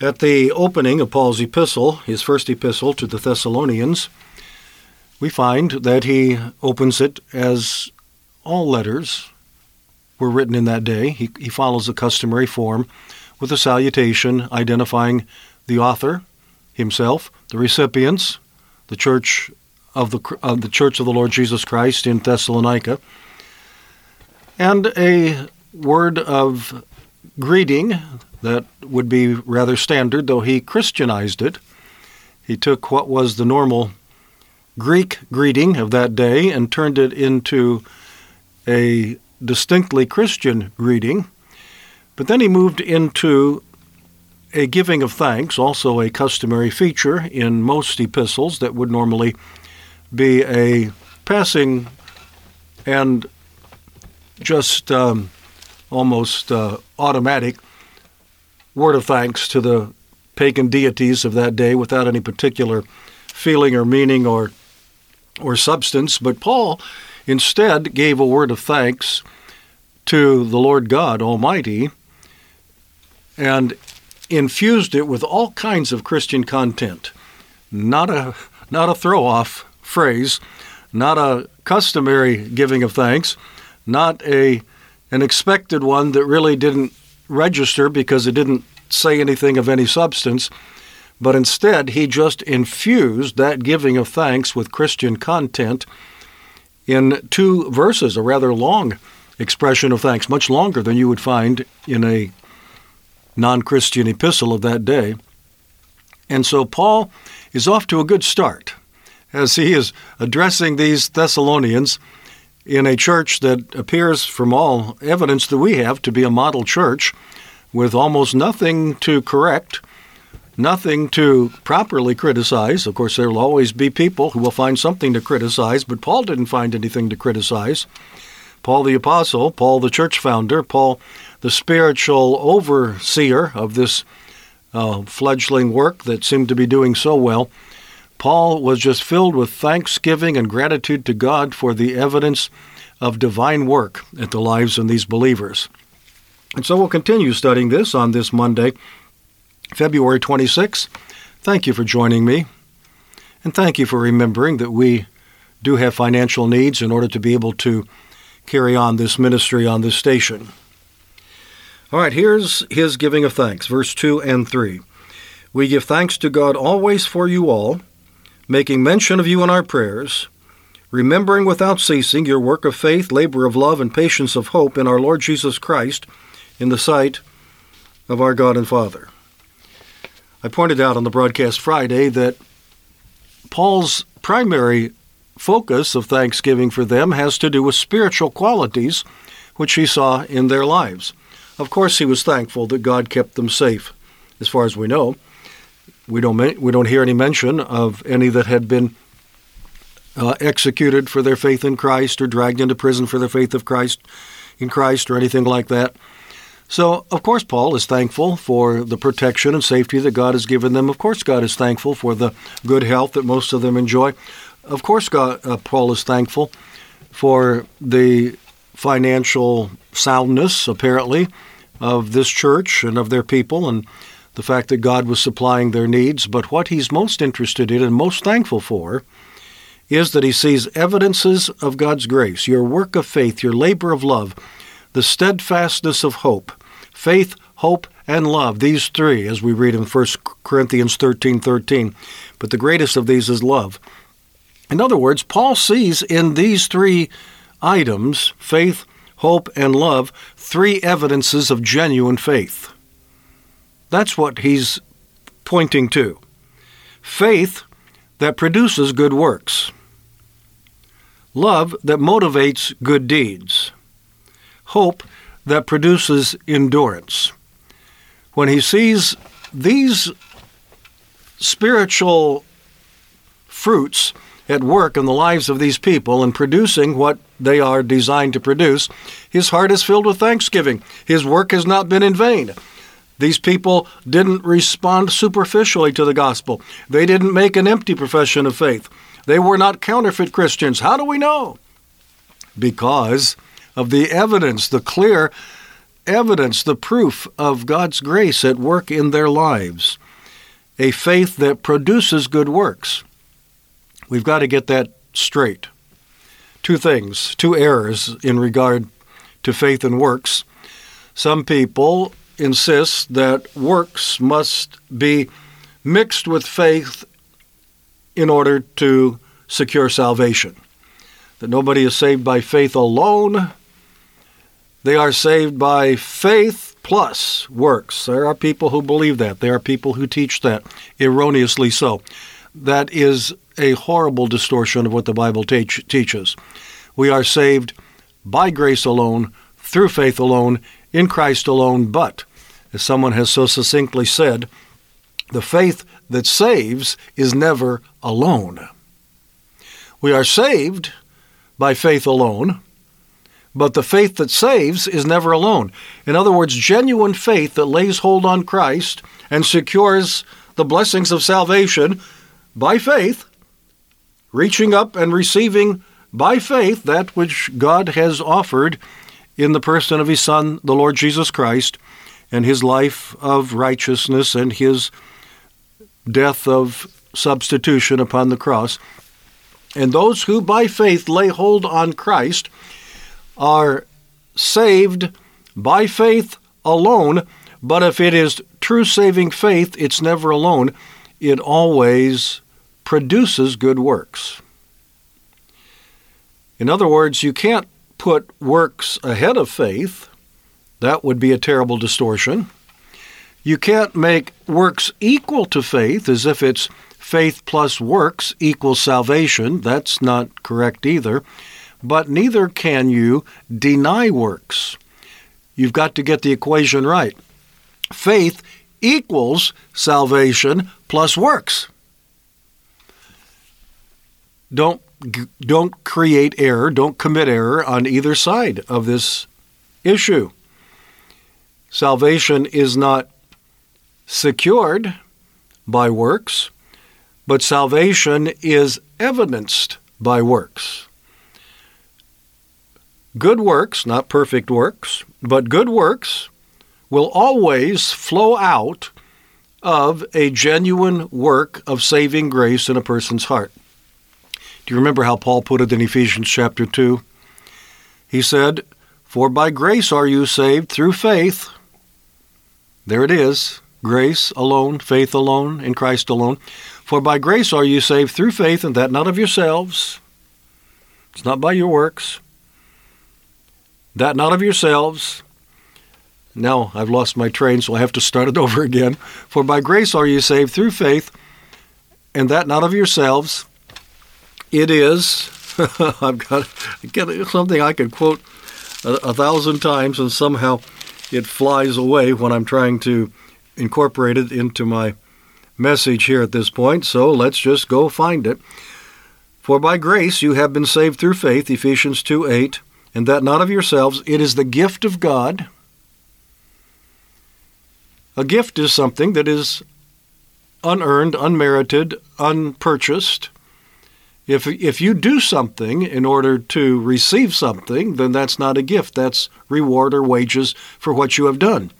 At the opening of Paul's epistle, his first epistle to the Thessalonians, we find that he opens it as all letters were written in that day. He, he follows the customary form with a salutation identifying the author himself, the recipients, the church of the of the Church of the Lord Jesus Christ in Thessalonica, and a word of greeting that would be rather standard, though he Christianized it. He took what was the normal Greek greeting of that day and turned it into a distinctly Christian greeting. But then he moved into a giving of thanks, also a customary feature in most epistles that would normally be a passing and just um, almost uh, automatic word of thanks to the pagan deities of that day without any particular feeling or meaning or or substance. But Paul instead gave a word of thanks to the Lord God Almighty and infused it with all kinds of Christian content. Not a not a throw off phrase, not a customary giving of thanks, not a an expected one that really didn't register because it didn't say anything of any substance, but instead he just infused that giving of thanks with Christian content in two verses, a rather long expression of thanks, much longer than you would find in a non Christian epistle of that day. And so Paul is off to a good start as he is addressing these Thessalonians in a church that appears, from all evidence that we have, to be a model church with almost nothing to correct, nothing to properly criticize. Of course, there will always be people who will find something to criticize, but Paul didn't find anything to criticize. Paul the Apostle, Paul the church founder, Paul the spiritual overseer of this uh, fledgling work that seemed to be doing so well, Paul was just filled with thanksgiving and gratitude to God for the evidence of divine work at the lives of these believers. And so we'll continue studying this on this Monday, February 26. Thank you for joining me. And thank you for remembering that we do have financial needs in order to be able to carry on this ministry on this station. All right, here's his giving of thanks, verse 2 and 3. We give thanks to God always for you all, making mention of you in our prayers, remembering without ceasing your work of faith, labor of love, and patience of hope in our Lord Jesus Christ in the sight of our God and Father. I pointed out on the broadcast Friday that Paul's primary focus of thanksgiving for them has to do with spiritual qualities which he saw in their lives. Of course, he was thankful that God kept them safe, as far as we know. We don't we don't hear any mention of any that had been uh, executed for their faith in Christ or dragged into prison for their faith of Christ in Christ or anything like that. So, of course, Paul is thankful for the protection and safety that God has given them. Of course, God is thankful for the good health that most of them enjoy. Of course, God, uh, Paul is thankful for the financial soundness, apparently, of this church and of their people, and the fact that God was supplying their needs. But what he's most interested in and most thankful for is that he sees evidences of God's grace, your work of faith, your labor of love, the steadfastness of hope, faith, hope, and love. These three, as we read in 1 Corinthians 13 13. But the greatest of these is love. In other words, Paul sees in these three items, faith, hope, and love, three evidences of genuine faith. That's what he's pointing to. Faith that produces good works. Love that motivates good deeds. Hope that produces endurance. When he sees these spiritual fruits at work in the lives of these people and producing what they are designed to produce, his heart is filled with thanksgiving. His work has not been in vain. These people didn't respond superficially to the gospel. They didn't make an empty profession of faith. They were not counterfeit Christians. How do we know? Because of the evidence, the clear evidence, the proof of God's grace at work in their lives. A faith that produces good works. We've got to get that straight. Two things, two errors in regard to faith and works. Some people insist that works must be mixed with faith in order to secure salvation. That nobody is saved by faith alone. They are saved by faith plus works. There are people who believe that. There are people who teach that, erroneously so. That is a horrible distortion of what the Bible teach, teaches. We are saved by grace alone, through faith alone, in Christ alone, but, as someone has so succinctly said, the faith that saves is never alone. We are saved by faith alone, but the faith that saves is never alone. In other words, genuine faith that lays hold on Christ and secures the blessings of salvation by faith, reaching up and receiving by faith that which God has offered in the person of His Son, the Lord Jesus Christ, and His life of righteousness and His death of substitution upon the cross. And those who by faith lay hold on Christ are saved by faith alone, but if it is true saving faith, it's never alone. It always produces good works. In other words, you can't put works ahead of faith. That would be a terrible distortion. You can't make works equal to faith as if it's faith plus works equals salvation. That's not correct either. But neither can you deny works. You've got to get the equation right. Faith equals salvation plus works. Don't don't create error, don't commit error on either side of this issue. Salvation is not secured by works, but salvation is evidenced by works. Good works, not perfect works, but good works will always flow out of a genuine work of saving grace in a person's heart. Do you remember how Paul put it in Ephesians chapter 2? He said, For by grace are you saved through faith. There it is grace alone, faith alone, in Christ alone. For by grace are you saved through faith, and that not of yourselves. It's not by your works. That not of yourselves. Now I've lost my train, so I have to start it over again. For by grace are you saved through faith, and that not of yourselves. It is. I've got, got something I could quote a, a thousand times, and somehow it flies away when I'm trying to incorporate it into my message here at this point, so let's just go find it. For by grace you have been saved through faith, Ephesians 2 8, and that not of yourselves, it is the gift of God. A gift is something that is unearned, unmerited, unpurchased. If, if you do something in order to receive something, then that's not a gift. That's reward or wages for what you have done.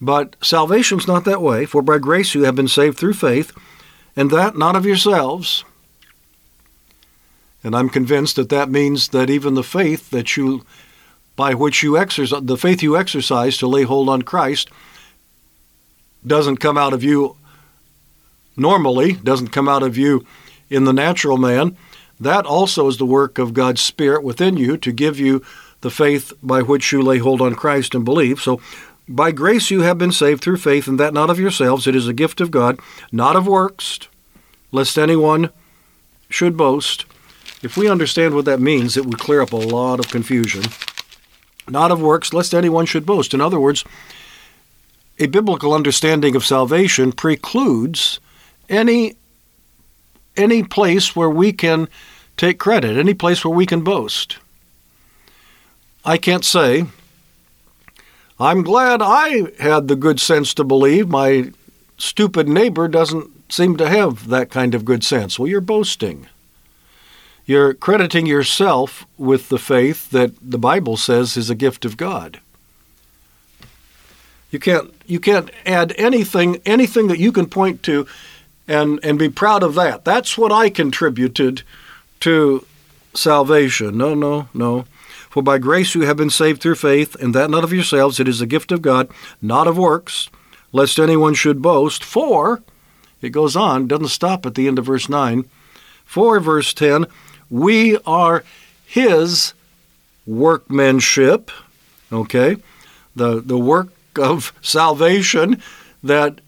But salvation's not that way, for by grace you have been saved through faith, and that not of yourselves. And I'm convinced that that means that even the faith that you by which you exercise the faith you exercise to lay hold on Christ doesn't come out of you normally, doesn't come out of you in the natural man. That also is the work of God's Spirit within you to give you the faith by which you lay hold on Christ and believe. So, by grace you have been saved through faith, and that not of yourselves. It is a gift of God, not of works, lest anyone should boast. If we understand what that means, it would clear up a lot of confusion. Not of works, lest anyone should boast. In other words, a biblical understanding of salvation precludes any any place where we can take credit, any place where we can boast. I can't say, I'm glad I had the good sense to believe my stupid neighbor doesn't seem to have that kind of good sense. Well, you're boasting. You're crediting yourself with the faith that the Bible says is a gift of God. You can't you can't add anything anything that you can point to and and be proud of that. That's what I contributed to salvation. No, no, no. For by grace you have been saved through faith, and that not of yourselves, it is a gift of God, not of works, lest anyone should boast. For, it goes on, doesn't stop at the end of verse 9. For, verse 10, we are his workmanship, okay? The, the work of salvation that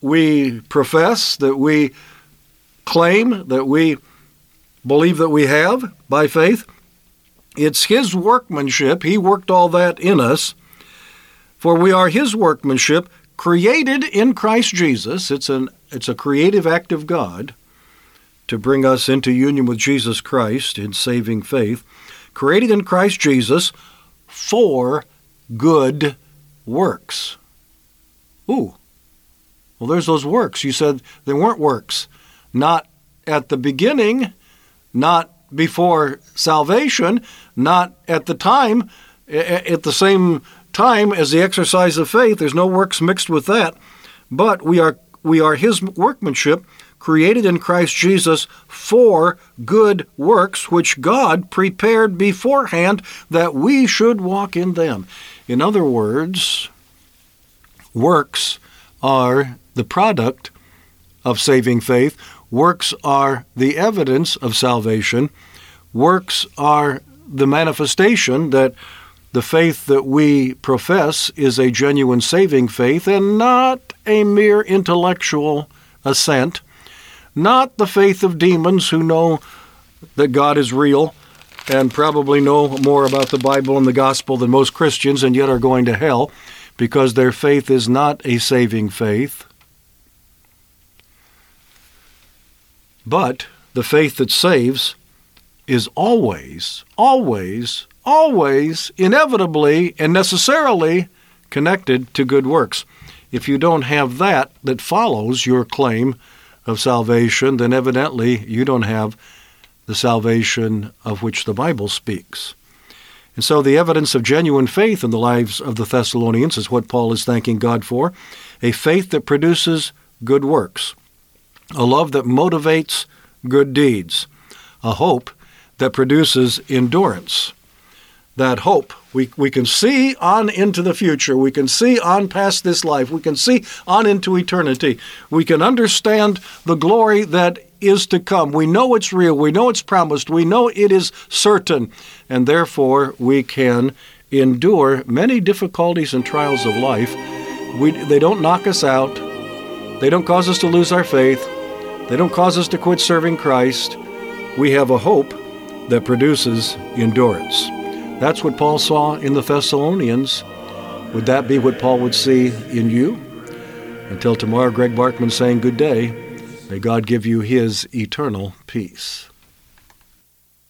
we profess, that we claim, that we believe that we have by faith. It's His workmanship. He worked all that in us. For we are His workmanship, created in Christ Jesus. It's, an, it's a creative act of God to bring us into union with Jesus Christ in saving faith. Created in Christ Jesus for good works. Ooh. Well, there's those works. You said they weren't works. Not at the beginning, not before salvation, not at the time, at the same time as the exercise of faith. There's no works mixed with that. But we are we are his workmanship created in Christ Jesus for good works which God prepared beforehand that we should walk in them. In other words, works are the product of saving faith. Works are the evidence of salvation. Works are the manifestation that the faith that we profess is a genuine saving faith and not a mere intellectual assent, not the faith of demons who know that God is real and probably know more about the Bible and the gospel than most Christians and yet are going to hell because their faith is not a saving faith. But the faith that saves is always, always, always, inevitably, and necessarily connected to good works. If you don't have that that follows your claim of salvation, then evidently you don't have the salvation of which the Bible speaks. And so the evidence of genuine faith in the lives of the Thessalonians is what Paul is thanking God for a faith that produces good works a love that motivates good deeds, a hope that produces endurance. That hope, we, we can see on into the future. We can see on past this life. We can see on into eternity. We can understand the glory that is to come. We know it's real. We know it's promised. We know it is certain. And therefore, we can endure many difficulties and trials of life. We, they don't knock us out. They don't cause us to lose our faith. They don't cause us to quit serving Christ. We have a hope that produces endurance. That's what Paul saw in the Thessalonians. Would that be what Paul would see in you? Until tomorrow, Greg Barkman saying good day. May God give you his eternal peace.